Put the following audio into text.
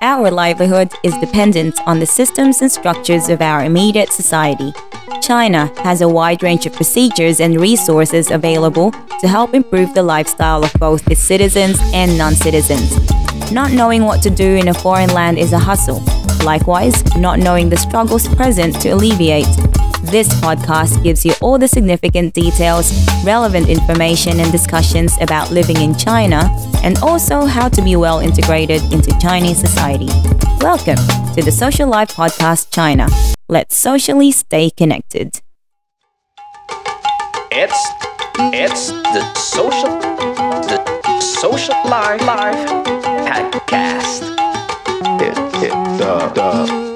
our livelihood is dependent on the systems and structures of our immediate society. China has a wide range of procedures and resources available to help improve the lifestyle of both its citizens and non citizens. Not knowing what to do in a foreign land is a hustle. Likewise, not knowing the struggles present to alleviate. This podcast gives you all the significant details, relevant information, and discussions about living in China, and also how to be well integrated into Chinese society. Welcome to the Social Life Podcast China. Let's socially stay connected. It's it's the social the social life life podcast. It, it, the, the